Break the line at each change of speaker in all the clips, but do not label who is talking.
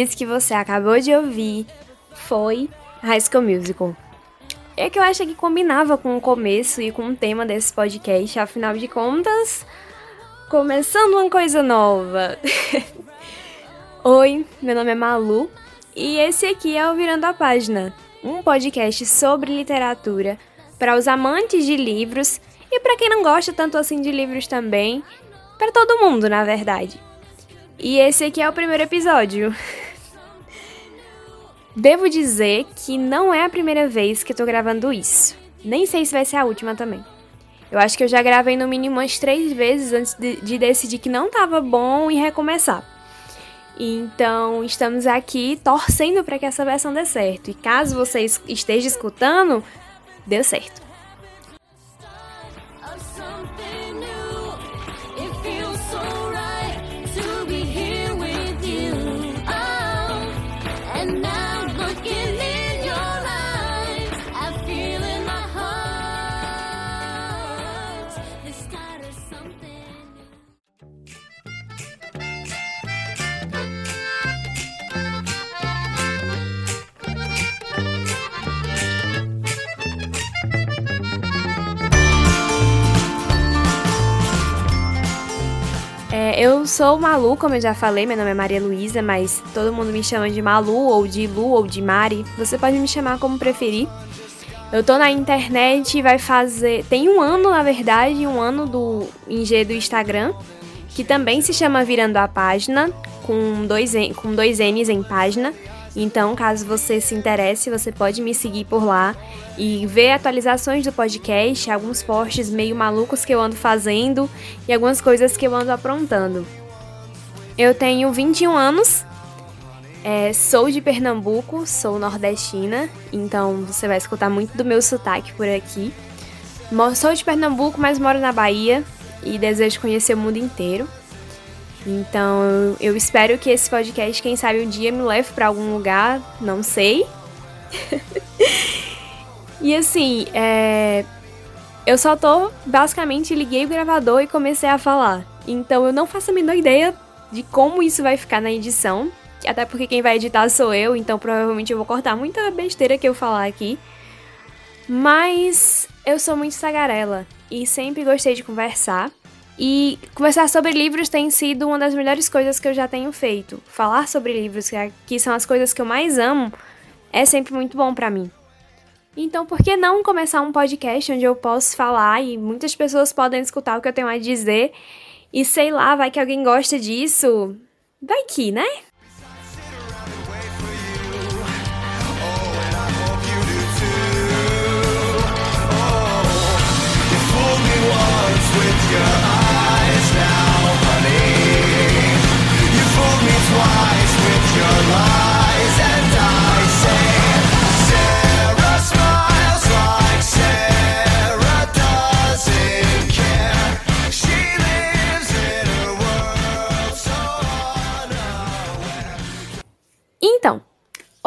Isso que você acabou de ouvir foi High School Musical. É que eu acho que combinava com o começo e com o tema desse podcast, afinal de contas, começando uma coisa nova. Oi, meu nome é Malu e esse aqui é o Virando a Página, um podcast sobre literatura para os amantes de livros e para quem não gosta tanto assim de livros também, para todo mundo, na verdade. E esse aqui é o primeiro episódio. Devo dizer que não é a primeira vez que eu tô gravando isso. Nem sei se vai ser a última também. Eu acho que eu já gravei no mínimo umas três vezes antes de, de decidir que não tava bom e recomeçar. Então, estamos aqui torcendo para que essa versão dê certo. E caso você esteja escutando, deu certo. Eu sou Malu, como eu já falei, meu nome é Maria Luísa, mas todo mundo me chama de Malu, ou de Lu, ou de Mari. Você pode me chamar como preferir. Eu tô na internet e vai fazer. Tem um ano, na verdade, um ano do Ingê do Instagram, que também se chama Virando a Página, com dois, com dois N's em página. Então, caso você se interesse, você pode me seguir por lá e ver atualizações do podcast, alguns posts meio malucos que eu ando fazendo e algumas coisas que eu ando aprontando. Eu tenho 21 anos, é, sou de Pernambuco, sou nordestina, então você vai escutar muito do meu sotaque por aqui. Sou de Pernambuco, mas moro na Bahia e desejo conhecer o mundo inteiro. Então eu espero que esse podcast, quem sabe um dia me leve para algum lugar, não sei. e assim, é... eu só tô basicamente liguei o gravador e comecei a falar. Então eu não faço a menor ideia de como isso vai ficar na edição. Até porque quem vai editar sou eu, então provavelmente eu vou cortar muita besteira que eu falar aqui. Mas eu sou muito tagarela e sempre gostei de conversar. E conversar sobre livros tem sido uma das melhores coisas que eu já tenho feito. Falar sobre livros, é, que são as coisas que eu mais amo, é sempre muito bom para mim. Então, por que não começar um podcast onde eu posso falar e muitas pessoas podem escutar o que eu tenho a dizer? E sei lá, vai que alguém gosta disso. Vai que, né?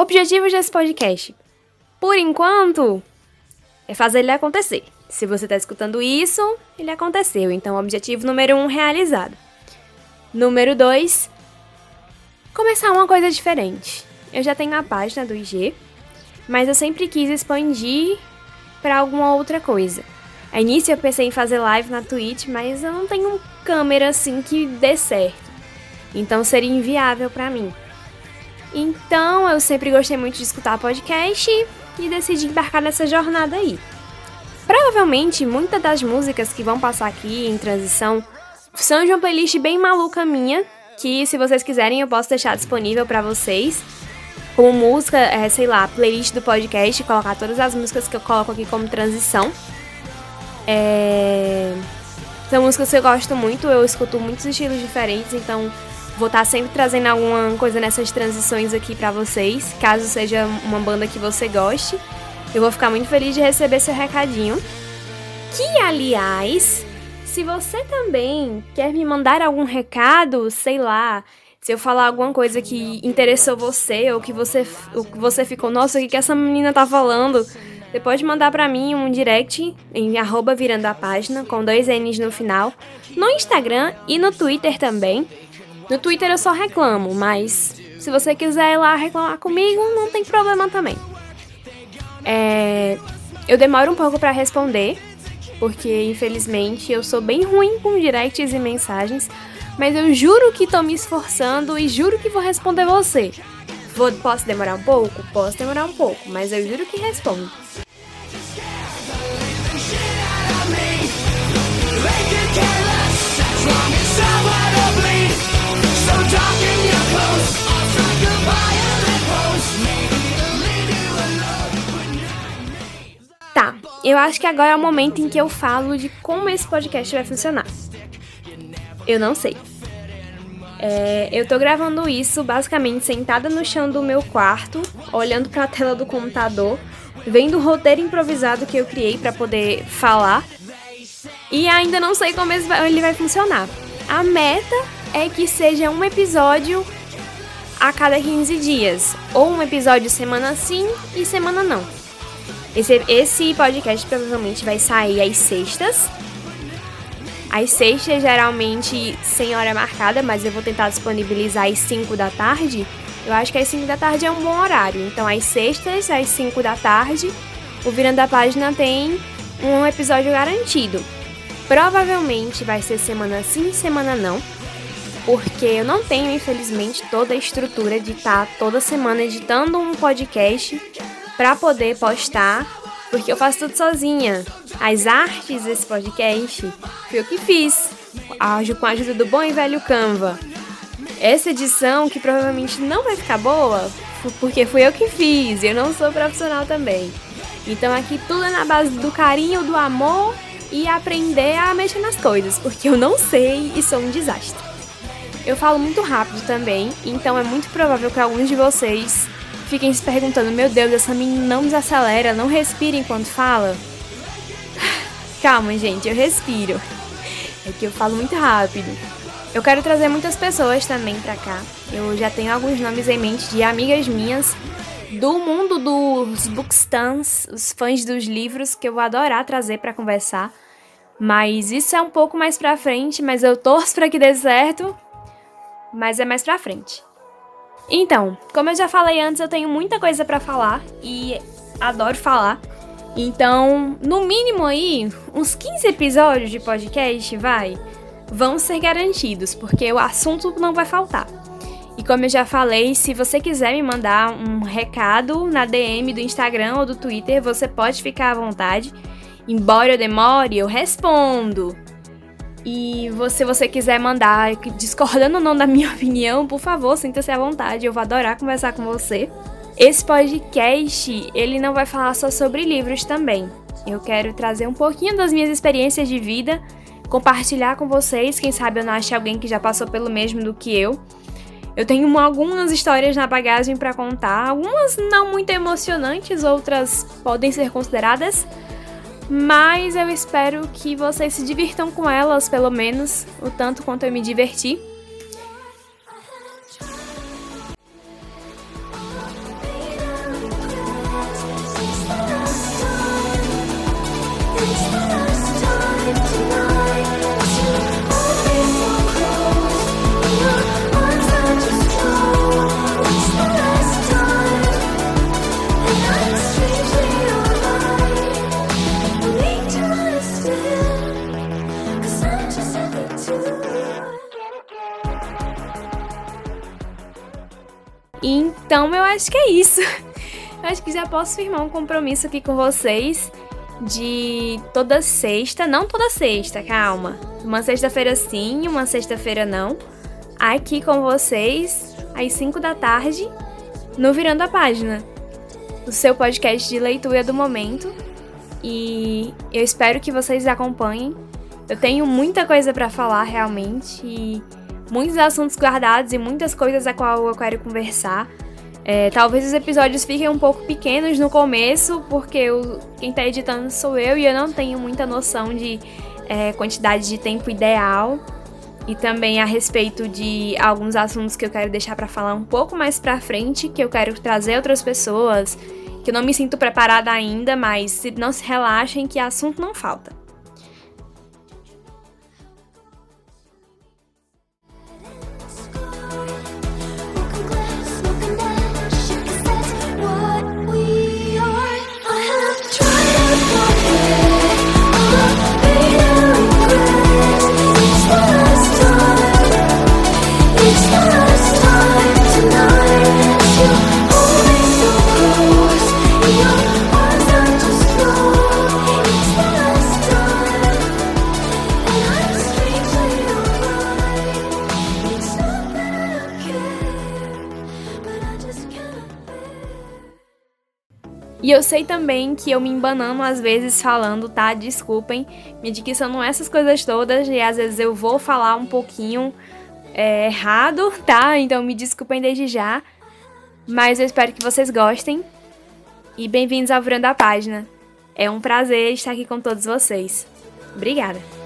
Objetivos desse podcast. Por enquanto, é fazer ele acontecer. Se você está escutando isso, ele aconteceu. Então, objetivo número um realizado. Número dois, começar uma coisa diferente. Eu já tenho a página do IG, mas eu sempre quis expandir para alguma outra coisa. A início eu pensei em fazer live na Twitch, mas eu não tenho câmera assim que dê certo. Então seria inviável para mim. Então eu sempre gostei muito de escutar podcast e decidi embarcar nessa jornada aí. Provavelmente muitas das músicas que vão passar aqui em transição são de uma playlist bem maluca minha, que se vocês quiserem eu posso deixar disponível para vocês. Como música, é, sei lá, playlist do podcast, colocar todas as músicas que eu coloco aqui como transição. É... São músicas que eu gosto muito, eu escuto muitos estilos diferentes, então vou estar tá sempre trazendo alguma coisa nessas transições aqui para vocês, caso seja uma banda que você goste. Eu vou ficar muito feliz de receber seu recadinho. Que, aliás, se você também quer me mandar algum recado, sei lá, se eu falar alguma coisa que interessou você ou que você, ou que você ficou, nossa, o que, que essa menina tá falando? Você pode mandar para mim um direct em arroba virando a página, com dois N's no final, no Instagram e no Twitter também. No Twitter eu só reclamo, mas Se você quiser ir lá reclamar comigo, não tem problema também. É, eu demoro um pouco para responder, porque infelizmente eu sou bem ruim com directs e mensagens, mas eu juro que tô me esforçando e juro que vou responder você. Vou, posso demorar um pouco? Posso demorar um pouco, mas eu juro que respondo. Eu acho que agora é o momento em que eu falo de como esse podcast vai funcionar. Eu não sei. É, eu tô gravando isso basicamente sentada no chão do meu quarto, olhando para a tela do computador, vendo o roteiro improvisado que eu criei para poder falar. E ainda não sei como ele vai funcionar. A meta é que seja um episódio a cada 15 dias, ou um episódio semana sim e semana não. Esse, esse podcast provavelmente vai sair às sextas. Às sextas, geralmente sem hora marcada, mas eu vou tentar disponibilizar às 5 da tarde. Eu acho que às 5 da tarde é um bom horário. Então, às sextas, às 5 da tarde, o Virando a Página tem um episódio garantido. Provavelmente vai ser semana sim, semana não. Porque eu não tenho, infelizmente, toda a estrutura de estar toda semana editando um podcast para poder postar, porque eu faço tudo sozinha. As artes desse podcast foi eu que fiz, com a ajuda do bom e velho Canva. Essa edição, que provavelmente não vai ficar boa, porque fui eu que fiz, eu não sou profissional também. Então aqui tudo é na base do carinho, do amor e aprender a mexer nas coisas, porque eu não sei e sou um desastre. Eu falo muito rápido também, então é muito provável que alguns de vocês fiquem se perguntando: meu Deus, essa menina não desacelera, não respira enquanto fala. Calma, gente, eu respiro. É que eu falo muito rápido. Eu quero trazer muitas pessoas também pra cá. Eu já tenho alguns nomes em mente de amigas minhas do mundo dos bookstans, os fãs dos livros, que eu vou adorar trazer para conversar. Mas isso é um pouco mais pra frente, mas eu torço para que dê certo. Mas é mais pra frente. Então, como eu já falei antes, eu tenho muita coisa para falar e adoro falar. Então, no mínimo aí, uns 15 episódios de podcast, vai, vão ser garantidos, porque o assunto não vai faltar. E como eu já falei, se você quiser me mandar um recado na DM do Instagram ou do Twitter, você pode ficar à vontade. Embora eu demore, eu respondo. E se você quiser mandar discordando ou não da minha opinião, por favor, sinta-se à vontade, eu vou adorar conversar com você. Esse podcast, ele não vai falar só sobre livros também. Eu quero trazer um pouquinho das minhas experiências de vida, compartilhar com vocês, quem sabe eu não ache alguém que já passou pelo mesmo do que eu. Eu tenho algumas histórias na bagagem para contar, algumas não muito emocionantes, outras podem ser consideradas mas eu espero que vocês se divirtam com elas, pelo menos, o tanto quanto eu me diverti. Acho que é isso. Eu acho que já posso firmar um compromisso aqui com vocês de toda sexta, não toda sexta, calma. Uma sexta-feira sim, uma sexta-feira não. Aqui com vocês, às 5 da tarde, no Virando a Página. O seu podcast de leitura do momento. E eu espero que vocês acompanhem. Eu tenho muita coisa para falar realmente. E muitos assuntos guardados e muitas coisas a qual eu quero conversar. É, talvez os episódios fiquem um pouco pequenos no começo, porque eu, quem está editando sou eu e eu não tenho muita noção de é, quantidade de tempo ideal. E também a respeito de alguns assuntos que eu quero deixar para falar um pouco mais para frente, que eu quero trazer outras pessoas, que eu não me sinto preparada ainda, mas não se relaxem que assunto não falta. E eu sei também que eu me embanando às vezes falando, tá? Desculpem. Minha dicção não é essas coisas todas e às vezes eu vou falar um pouquinho é, errado, tá? Então me desculpem desde já. Mas eu espero que vocês gostem. E bem-vindos ao Virando a Página. É um prazer estar aqui com todos vocês. Obrigada!